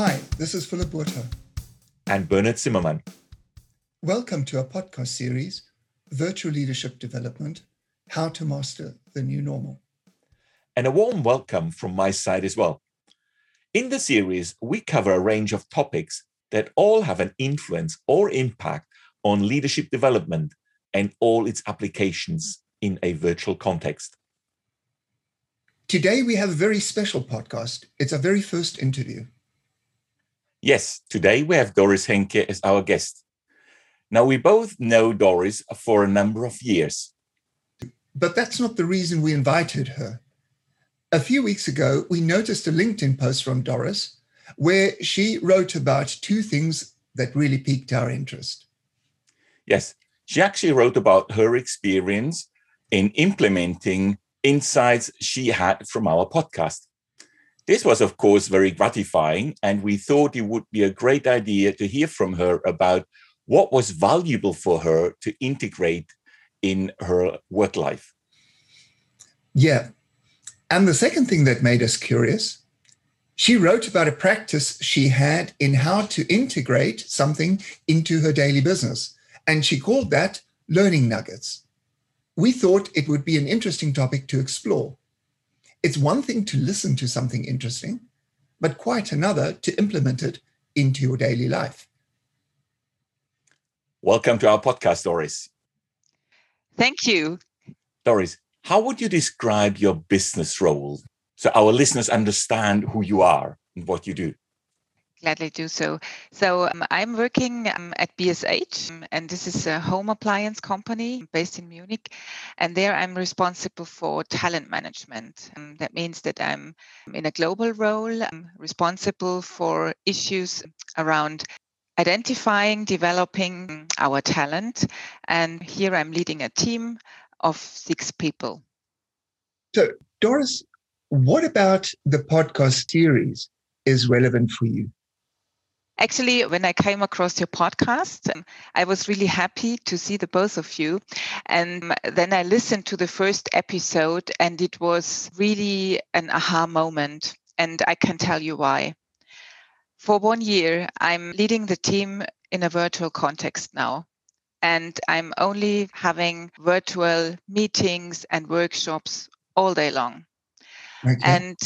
Hi, this is Philip Botha. And Bernhard Zimmermann. Welcome to our podcast series, Virtual Leadership Development How to Master the New Normal. And a warm welcome from my side as well. In the series, we cover a range of topics that all have an influence or impact on leadership development and all its applications in a virtual context. Today, we have a very special podcast. It's our very first interview. Yes, today we have Doris Henke as our guest. Now, we both know Doris for a number of years. But that's not the reason we invited her. A few weeks ago, we noticed a LinkedIn post from Doris where she wrote about two things that really piqued our interest. Yes, she actually wrote about her experience in implementing insights she had from our podcast. This was, of course, very gratifying, and we thought it would be a great idea to hear from her about what was valuable for her to integrate in her work life. Yeah. And the second thing that made us curious, she wrote about a practice she had in how to integrate something into her daily business. And she called that learning nuggets. We thought it would be an interesting topic to explore. It's one thing to listen to something interesting, but quite another to implement it into your daily life. Welcome to our podcast, Doris. Thank you. Doris, how would you describe your business role so our listeners understand who you are and what you do? Gladly do so. So um, I'm working um, at BSH, um, and this is a home appliance company based in Munich. And there I'm responsible for talent management. Um, that means that I'm in a global role, I'm responsible for issues around identifying, developing our talent. And here I'm leading a team of six people. So, Doris, what about the podcast series is relevant for you? Actually, when I came across your podcast, I was really happy to see the both of you. And then I listened to the first episode, and it was really an aha moment. And I can tell you why. For one year, I'm leading the team in a virtual context now. And I'm only having virtual meetings and workshops all day long. Okay. And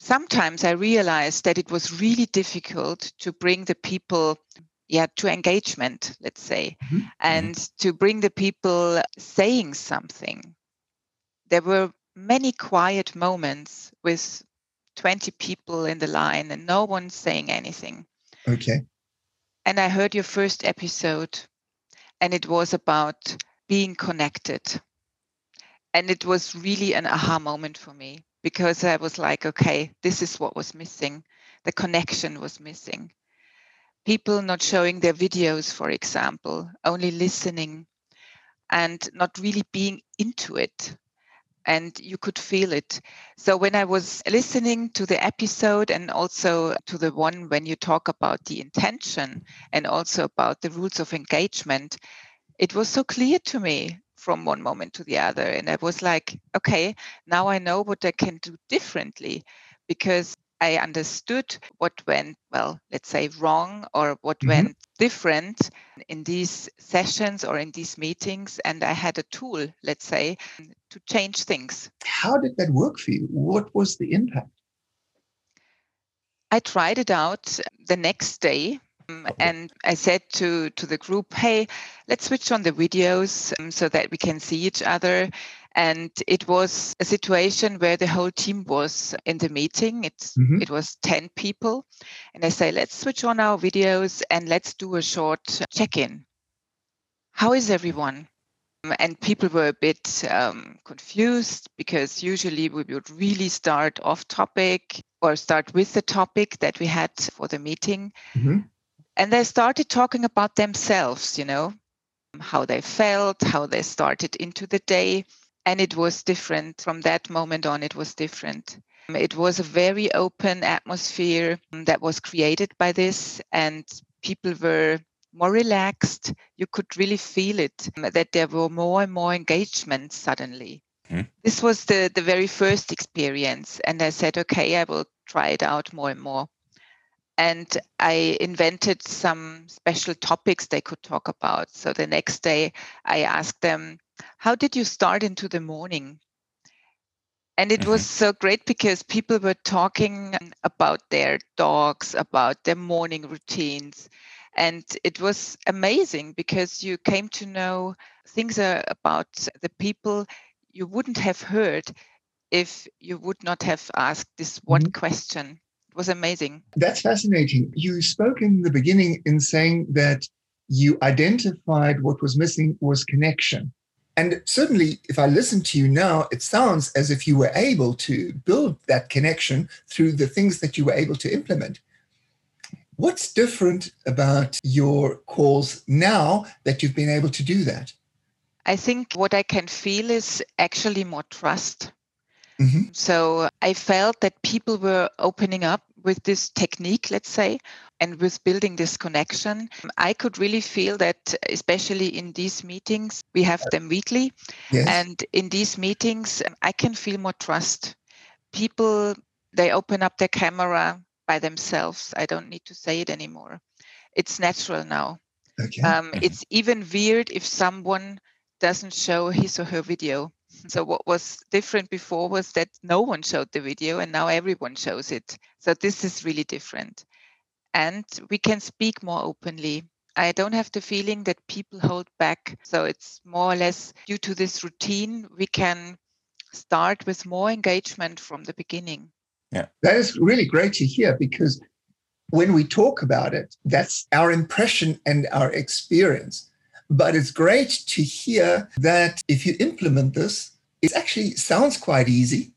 sometimes I realized that it was really difficult to bring the people yeah to engagement let's say mm-hmm. and to bring the people saying something. There were many quiet moments with 20 people in the line and no one saying anything. Okay. And i heard your first episode and it was about being connected. And it was really an aha moment for me because I was like, okay, this is what was missing. The connection was missing. People not showing their videos, for example, only listening and not really being into it. And you could feel it. So when I was listening to the episode and also to the one when you talk about the intention and also about the rules of engagement, it was so clear to me from one moment to the other. And I was like, okay, now I know what I can do differently because I understood what went, well, let's say wrong or what mm-hmm. went different in these sessions or in these meetings. And I had a tool, let's say, to change things. How did that work for you? What was the impact? I tried it out the next day and I said to, to the group, hey, let's switch on the videos um, so that we can see each other. And it was a situation where the whole team was in the meeting. It's, mm-hmm. It was 10 people. And I say, let's switch on our videos and let's do a short check in. How is everyone? Um, and people were a bit um, confused because usually we would really start off topic or start with the topic that we had for the meeting. Mm-hmm and they started talking about themselves you know how they felt how they started into the day. And it was different from that moment on it was different. It was a very open atmosphere that was created by this and people were more relaxed. You could really feel it that there were more and more engagement suddenly. Mm. this was the the very first experience and i said okay i will try it out more and more and I invented some special topics they could talk about. So the next day, I asked them, How did you start into the morning? And it mm-hmm. was so great because people were talking about their dogs, about their morning routines. And it was amazing because you came to know things about the people you wouldn't have heard if you would not have asked this one mm-hmm. question. It was amazing. That's fascinating. You spoke in the beginning in saying that you identified what was missing was connection. And certainly, if I listen to you now, it sounds as if you were able to build that connection through the things that you were able to implement. What's different about your calls now that you've been able to do that? I think what I can feel is actually more trust. Mm-hmm. So I felt that people were opening up with this technique, let's say, and with building this connection. I could really feel that, especially in these meetings, we have them weekly. Yes. And in these meetings, I can feel more trust. People, they open up their camera by themselves. I don't need to say it anymore. It's natural now. Okay. Um, it's even weird if someone doesn't show his or her video so what was different before was that no one showed the video and now everyone shows it. So this is really different. And we can speak more openly. I don't have the feeling that people hold back. So it's more or less due to this routine, we can start with more engagement from the beginning. Yeah. That is really great to hear because when we talk about it, that's our impression and our experience. But it's great to hear that if you implement this, it actually sounds quite easy.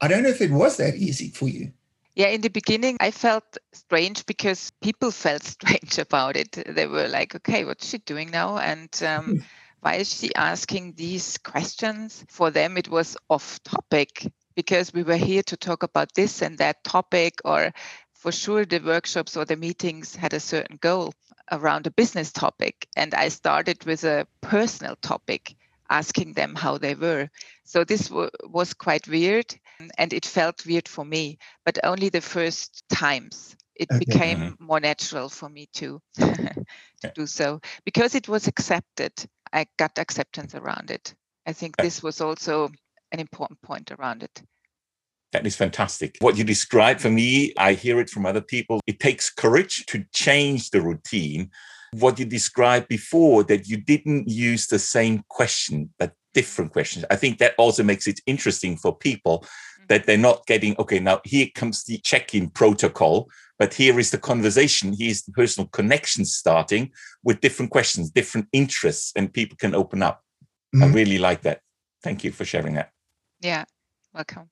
I don't know if it was that easy for you. Yeah, in the beginning, I felt strange because people felt strange about it. They were like, okay, what's she doing now? And um, hmm. why is she asking these questions? For them, it was off topic because we were here to talk about this and that topic, or for sure, the workshops or the meetings had a certain goal around a business topic. And I started with a personal topic, asking them how they were. So this w- was quite weird and it felt weird for me, but only the first times. It okay. became mm-hmm. more natural for me to, to do so because it was accepted. I got acceptance around it. I think this was also an important point around it. That is fantastic. What you describe for me, I hear it from other people. It takes courage to change the routine. What you described before, that you didn't use the same question, but different questions. I think that also makes it interesting for people mm-hmm. that they're not getting, okay, now here comes the check in protocol, but here is the conversation. Here's the personal connection starting with different questions, different interests, and people can open up. Mm-hmm. I really like that. Thank you for sharing that. Yeah, welcome.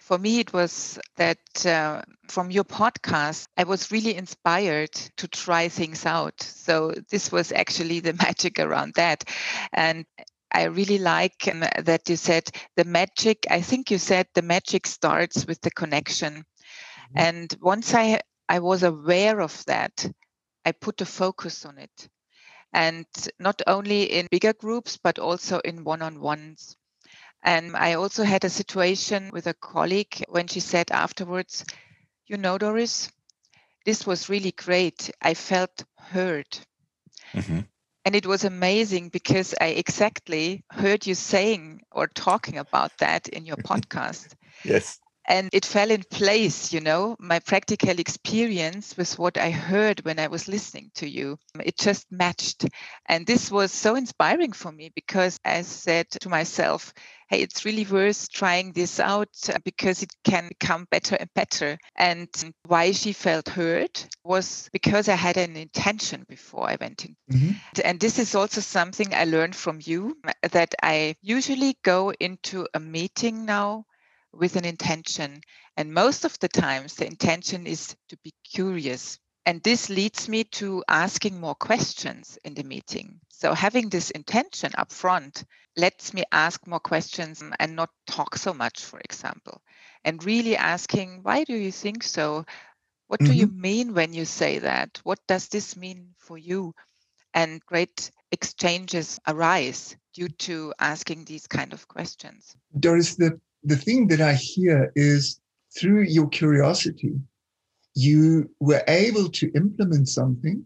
For me, it was that uh, from your podcast, I was really inspired to try things out. So, this was actually the magic around that. And I really like um, that you said the magic, I think you said the magic starts with the connection. Mm-hmm. And once I, I was aware of that, I put a focus on it. And not only in bigger groups, but also in one on ones. And I also had a situation with a colleague when she said afterwards, You know, Doris, this was really great. I felt heard. Mm-hmm. And it was amazing because I exactly heard you saying or talking about that in your podcast. yes and it fell in place you know my practical experience with what i heard when i was listening to you it just matched and this was so inspiring for me because i said to myself hey it's really worth trying this out because it can become better and better and why she felt hurt was because i had an intention before i went in mm-hmm. and this is also something i learned from you that i usually go into a meeting now with an intention. And most of the times, the intention is to be curious. And this leads me to asking more questions in the meeting. So, having this intention up front lets me ask more questions and not talk so much, for example, and really asking, why do you think so? What do mm-hmm. you mean when you say that? What does this mean for you? And great exchanges arise due to asking these kind of questions. Doris, the the thing that I hear is through your curiosity, you were able to implement something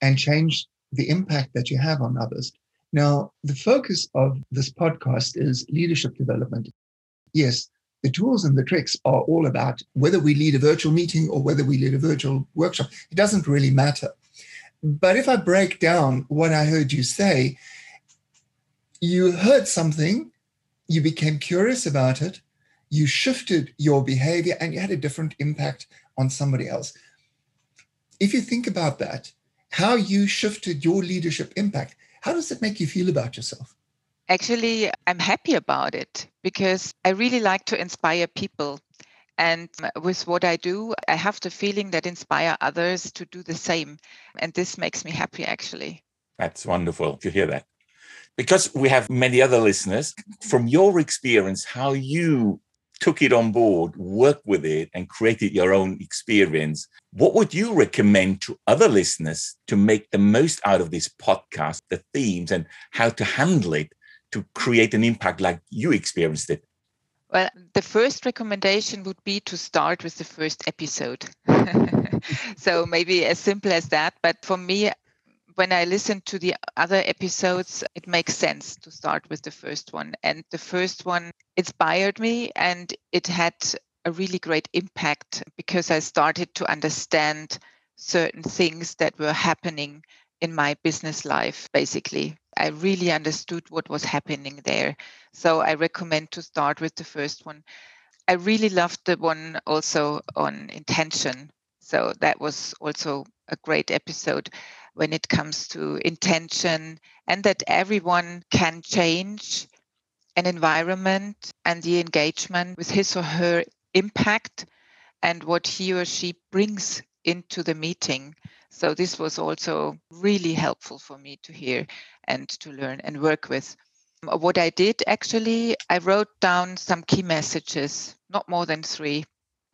and change the impact that you have on others. Now, the focus of this podcast is leadership development. Yes, the tools and the tricks are all about whether we lead a virtual meeting or whether we lead a virtual workshop. It doesn't really matter. But if I break down what I heard you say, you heard something, you became curious about it, you shifted your behavior, and you had a different impact on somebody else. If you think about that, how you shifted your leadership impact, how does it make you feel about yourself? Actually, I'm happy about it because I really like to inspire people. And um, with what I do, I have the feeling that inspire others to do the same. And this makes me happy, actually. That's wonderful to hear that. Because we have many other listeners, from your experience, how you took it on board, worked with it, and created your own experience, what would you recommend to other listeners to make the most out of this podcast, the themes, and how to handle it to create an impact like you experienced it? Well, the first recommendation would be to start with the first episode. so maybe as simple as that. But for me, when I listen to the other episodes, it makes sense to start with the first one. And the first one inspired me and it had a really great impact because I started to understand certain things that were happening in my business life, basically. I really understood what was happening there. So I recommend to start with the first one. I really loved the one also on intention. So that was also a great episode when it comes to intention and that everyone can change an environment and the engagement with his or her impact and what he or she brings into the meeting. So this was also really helpful for me to hear and to learn and work with. What I did actually, I wrote down some key messages, not more than three.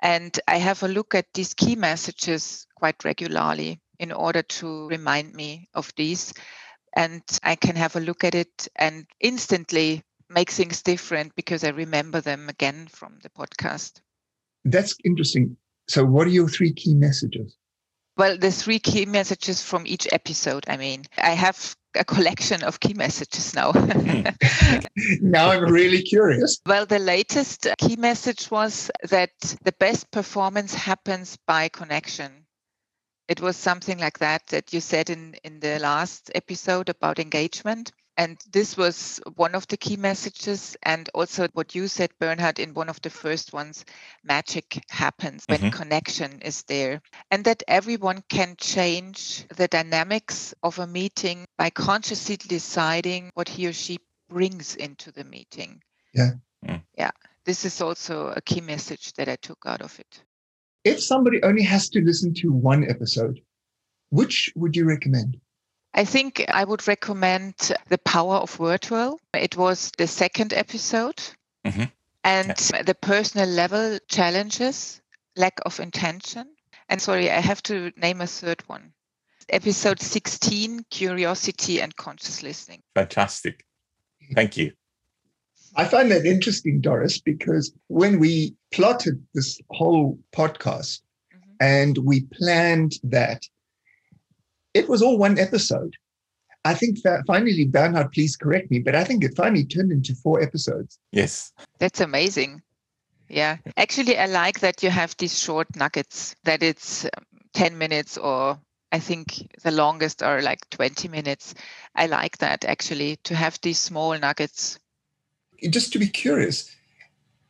And I have a look at these key messages quite regularly in order to remind me of these. And I can have a look at it and instantly make things different because I remember them again from the podcast. That's interesting. So, what are your three key messages? Well, the three key messages from each episode. I mean, I have a collection of key messages now. now I'm really curious. Well, the latest key message was that the best performance happens by connection. It was something like that that you said in, in the last episode about engagement. And this was one of the key messages. And also what you said, Bernhard, in one of the first ones magic happens when mm-hmm. connection is there. And that everyone can change the dynamics of a meeting by consciously deciding what he or she brings into the meeting. Yeah. Mm. Yeah. This is also a key message that I took out of it. If somebody only has to listen to one episode, which would you recommend? I think I would recommend The Power of Virtual. It was the second episode. Mm-hmm. And yeah. the personal level challenges, lack of intention. And sorry, I have to name a third one. Episode 16 Curiosity and Conscious Listening. Fantastic. Thank you. I find that interesting, Doris, because when we plotted this whole podcast mm-hmm. and we planned that it was all one episode. I think that finally, Bernhard, please correct me, but I think it finally turned into four episodes. Yes. That's amazing. Yeah. Actually, I like that you have these short nuggets, that it's um, 10 minutes or I think the longest are like 20 minutes. I like that actually to have these small nuggets. Just to be curious,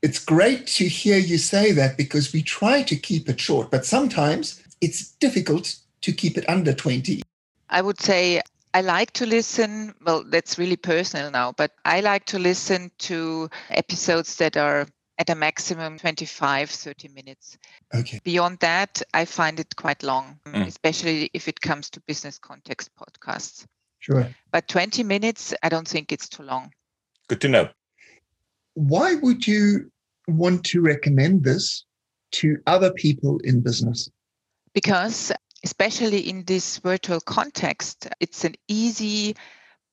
it's great to hear you say that because we try to keep it short, but sometimes it's difficult to keep it under 20? I would say I like to listen. Well, that's really personal now, but I like to listen to episodes that are at a maximum 25, 30 minutes. Okay. Beyond that, I find it quite long, mm. especially if it comes to business context podcasts. Sure. But 20 minutes, I don't think it's too long. Good to know. Why would you want to recommend this to other people in business? Because especially in this virtual context, it's an easy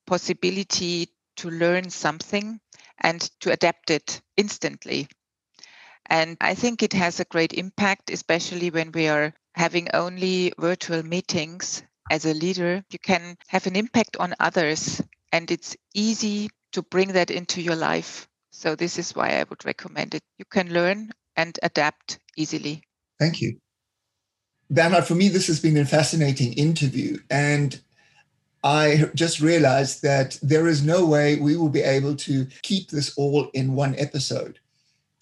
possibility to learn something and to adapt it instantly. And I think it has a great impact, especially when we are having only virtual meetings as a leader, you can have an impact on others and it's easy to bring that into your life. So, this is why I would recommend it. You can learn and adapt easily. Thank you. Bernhard, for me, this has been a fascinating interview. And I just realized that there is no way we will be able to keep this all in one episode.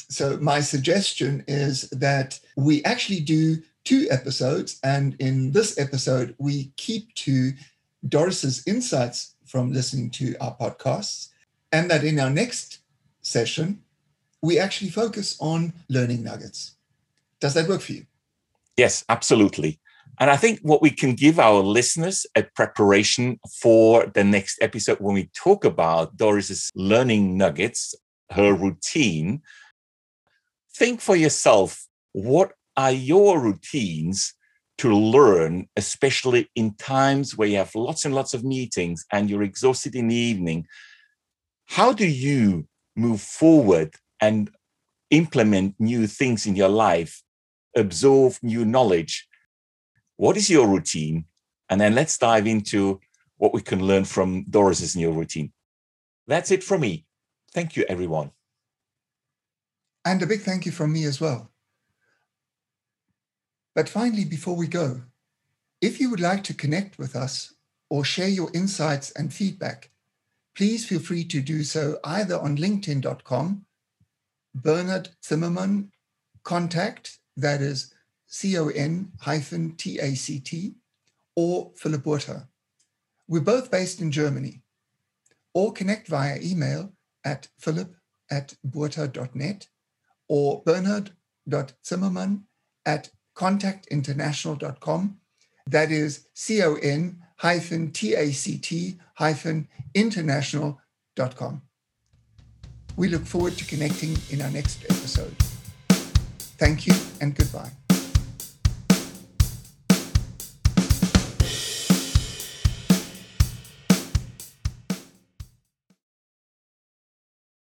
So, my suggestion is that we actually do two episodes. And in this episode, we keep to Doris's insights from listening to our podcasts. And that in our next session, we actually focus on learning nuggets. Does that work for you? Yes, absolutely. And I think what we can give our listeners a preparation for the next episode when we talk about Doris's learning nuggets, her routine. Think for yourself what are your routines to learn, especially in times where you have lots and lots of meetings and you're exhausted in the evening? How do you move forward and implement new things in your life, absorb new knowledge? What is your routine? And then let's dive into what we can learn from Doris's new routine. That's it from me. Thank you, everyone. And a big thank you from me as well. But finally, before we go, if you would like to connect with us or share your insights and feedback, please feel free to do so either on linkedin.com, Bernhard Zimmermann contact, that is C-O-N hyphen T-A-C-T, or Philip Botha. We're both based in Germany. Or connect via email at philip at burter.net or bernhard.zimmermann at contactinternational.com. That is C O N hyphen T A C T hyphen international.com. We look forward to connecting in our next episode. Thank you and goodbye.